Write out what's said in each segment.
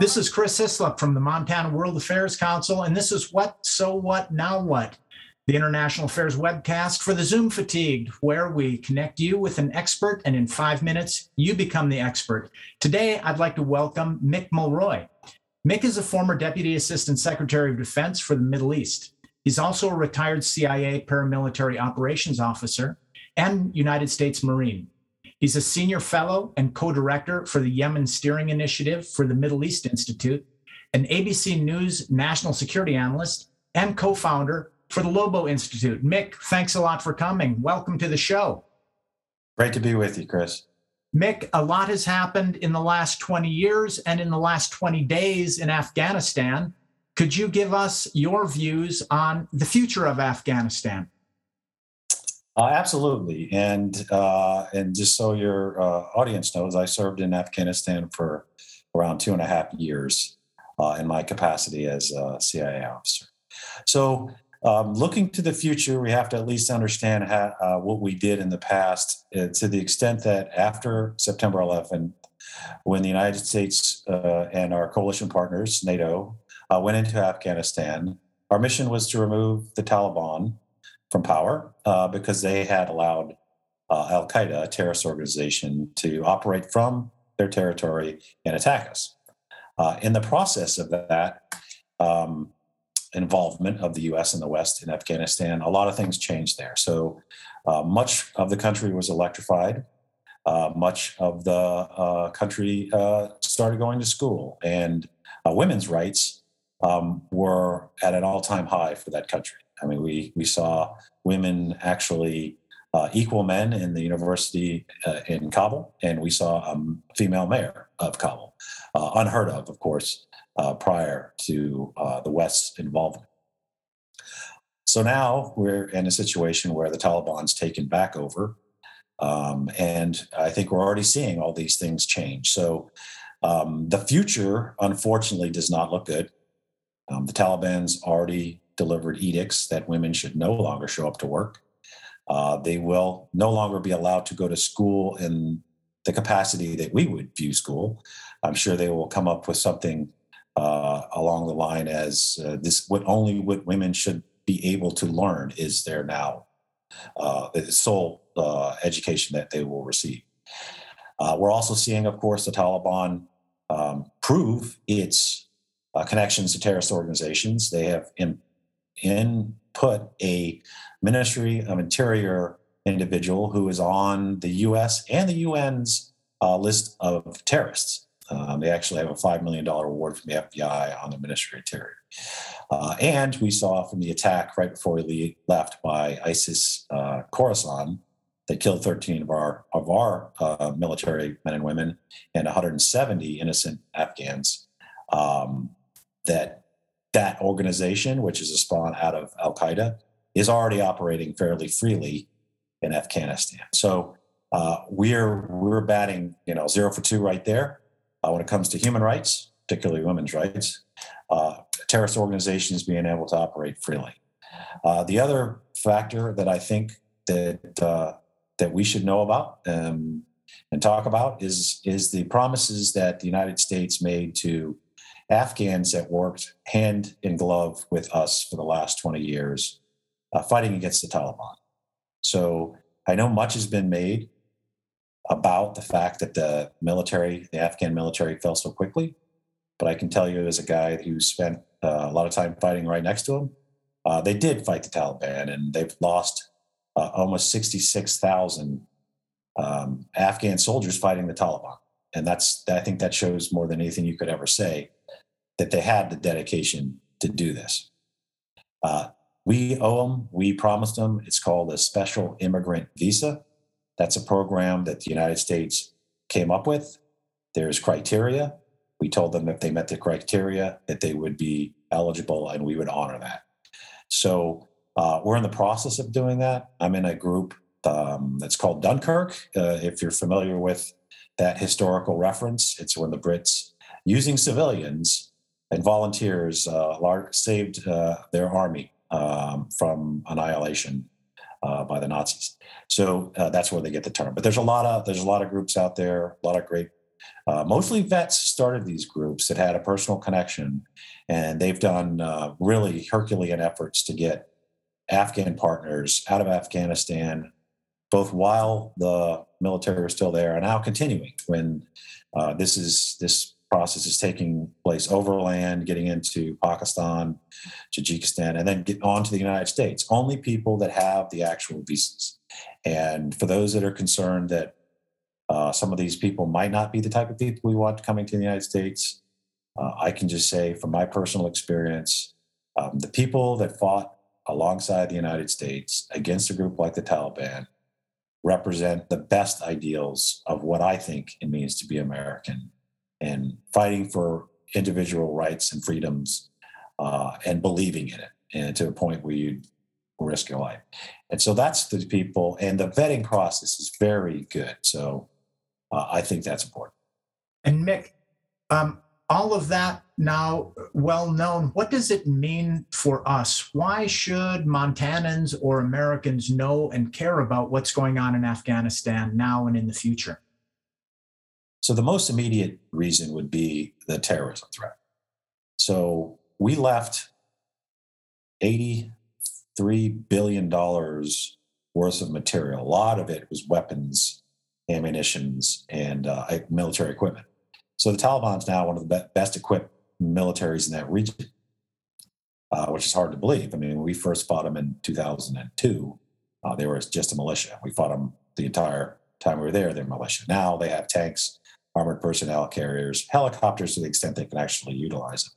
This is Chris Hislop from the Montana World Affairs Council, and this is What, So What, Now What, the International Affairs webcast for the Zoom fatigued, where we connect you with an expert, and in five minutes, you become the expert. Today, I'd like to welcome Mick Mulroy. Mick is a former Deputy Assistant Secretary of Defense for the Middle East. He's also a retired CIA paramilitary operations officer and United States Marine. He's a senior fellow and co director for the Yemen Steering Initiative for the Middle East Institute, an ABC News national security analyst, and co founder for the Lobo Institute. Mick, thanks a lot for coming. Welcome to the show. Great to be with you, Chris. Mick, a lot has happened in the last 20 years and in the last 20 days in Afghanistan. Could you give us your views on the future of Afghanistan? Uh, absolutely, and uh, and just so your uh, audience knows, I served in Afghanistan for around two and a half years uh, in my capacity as a CIA officer. So, um, looking to the future, we have to at least understand how, uh, what we did in the past, uh, to the extent that after September 11, when the United States and our coalition partners, NATO, went into Afghanistan, our mission was to remove the Taliban from power uh, because they had allowed uh, Al Qaeda, a terrorist organization, to operate from their territory and attack us. Uh, in the process of that um, involvement of the US and the West in Afghanistan, a lot of things changed there. So uh, much of the country was electrified. Uh, much of the uh, country started going to school, and women's rights um, were at an all time high for that country. I mean, we we saw women actually uh, equal men in the university uh, in Kabul, and we saw a female mayor of Kabul, uh, unheard of, of course, uh, prior to uh, the West's involvement. So now we're in a situation where the Taliban's taken back over, um, and I think we're already seeing all these things change. So um, the future, unfortunately, does not look good. Um, the Taliban's already delivered edicts that women should no longer show up to work. Uh, they will no longer be allowed to go to school in the capacity that we would view school. I'm sure they will come up with something uh, along the line as uh, this: what only what women should be able to learn is there now uh, the sole uh, education that they will receive. Uh, we're also seeing, of course, the Taliban um, prove its connections to terrorist organizations. They have Im- in put a Ministry of Interior individual who is on the U.S. and the UN's uh, list of terrorists. Um, they actually have a $5 million award from the FBI on the Ministry of Interior. Uh, and we saw from the attack right before we left by ISIS uh, Khorasan that killed 13 of our, of our uh, military men and women and 170 innocent Afghans um, that that organization, which is a spawn out of Al Qaeda, is already operating fairly freely in Afghanistan. So uh, we're we're batting you know zero for two right there uh, when it comes to human rights, particularly women's rights. Uh, terrorist organizations being able to operate freely. Uh, the other factor that I think that uh, that we should know about um, and talk about is is the promises that the United States made to Afghans that worked hand in glove with us for the last 20 years uh, fighting against the Taliban. So I know much has been made about the fact that the military, the Afghan military, fell so quickly. But I can tell you, as a guy who spent uh, a lot of time fighting right next to them, uh, they did fight the Taliban, and they've lost uh, almost 66,000 um, Afghan soldiers fighting the Taliban. And that's, I think that shows more than anything you could ever say that they had the dedication to do this. Uh, we owe them, we promised them. It's called a special immigrant visa. That's a program that the United States came up with. There's criteria. We told them if they met the criteria that they would be eligible and we would honor that. So uh, we're in the process of doing that. I'm in a group um, that's called Dunkirk. Uh, if you're familiar with that historical reference, it's when the Brits, using civilians, and volunteers uh, saved uh, their army um, from annihilation uh, by the Nazis. So that's where they get the term. But there's a lot of there's a lot of groups out there, a lot of great. Uh, mostly vets started these groups that had a personal connection, and they've done uh, really Herculean efforts to get Afghan partners out of Afghanistan, both while the military was still there and now continuing when uh, this is this process is taking place overland, getting into Pakistan, Tajikistan, and then get on to the United States. Only people that have the actual visas. And for those that are concerned that uh, some of these people might not be the type of people we want coming to the United States, uh, I can just say from my personal experience, um, the people that fought alongside the United States against a group like the Taliban represent the best ideals of what I think it means to be American and fighting for individual rights and freedoms uh, and believing in it and to a point where you risk your life. And so that's the people, and the vetting process is very good. So uh, I think that's important. And Mick, um, all of that now well known, what does it mean for us? Why should Montanans or Americans know and care about what's going on in Afghanistan now and in the future? So the most immediate reason would be the terrorism threat. So we left $83 billion worth of material. A lot of it was weapons, ammunitions, and uh, military equipment. So the Taliban's now one of the best equipped militaries in that region, uh, which is hard to believe. I mean, when we first fought them in 2002, uh, they were just a militia. We fought them the entire time we were there, they're militia. Now they have tanks, armored personnel carriers, helicopters to the extent they can actually utilize them,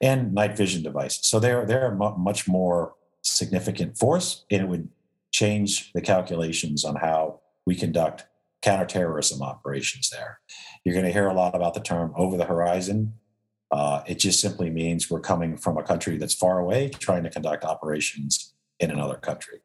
and night vision devices. So they're they're a much more significant force, and it would change the calculations on how we conduct counterterrorism operations there. You're going to hear a lot about the term over the horizon. Uh, it just simply means we're coming from a country that's far away, trying to conduct operations in another country.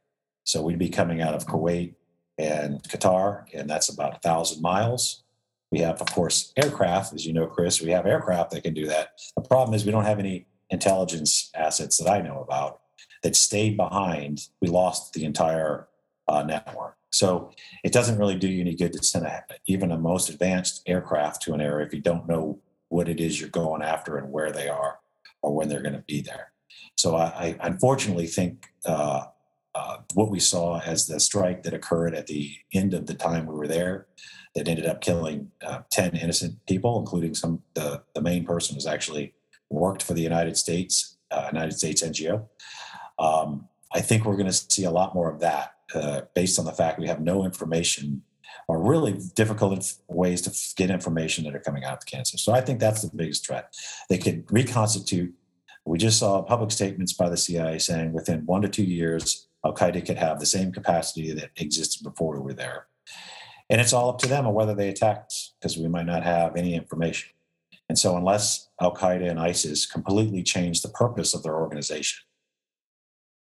So we'd be coming out of Kuwait and Qatar, and that's about a thousand miles. We have, of course, aircraft, as you know, Chris. We have aircraft that can do that. The problem is we don't have any intelligence assets that I know about that stayed behind. We lost the entire uh, network. So it doesn't really do you any good to send a, even a most advanced aircraft to an area if you don't know what it is you're going after and where they are or when they're going to be there. So I, I unfortunately think uh, uh, what we saw as the strike that occurred at the end of the time we were there that ended up killing uh, 10 innocent people, including some, the, the main person was actually worked for the United States, uh, United States NGO. Um, I think we're going to see a lot more of that uh, based on the fact we have no information or really difficult ways to get information that are coming out of the cancer. So I think that's the biggest threat. They could reconstitute. We just saw public statements by the CIA saying within one to two years, Al Qaeda could have the same capacity that existed before we were there. And it's all up to them on whether they attack us because we might not have any information. And so, unless Al Qaeda and ISIS completely change the purpose of their organization,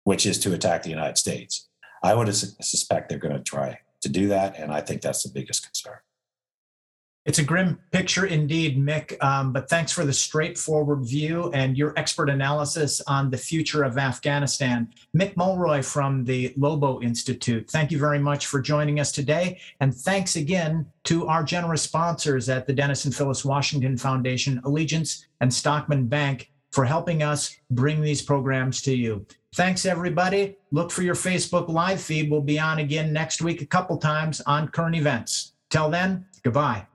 which is to attack the United States, I would suspect they're going to try to do that. And I think that's the biggest concern. It's a grim picture indeed, Mick, um, but thanks for the straightforward view and your expert analysis on the future of Afghanistan. Mick Mulroy from the Lobo Institute, thank you very much for joining us today. And thanks again to our generous sponsors at the Dennis and Phyllis Washington Foundation, Allegiance, and Stockman Bank for helping us bring these programs to you. Thanks, everybody. Look for your Facebook live feed. We'll be on again next week a couple times on current events. Till then, goodbye.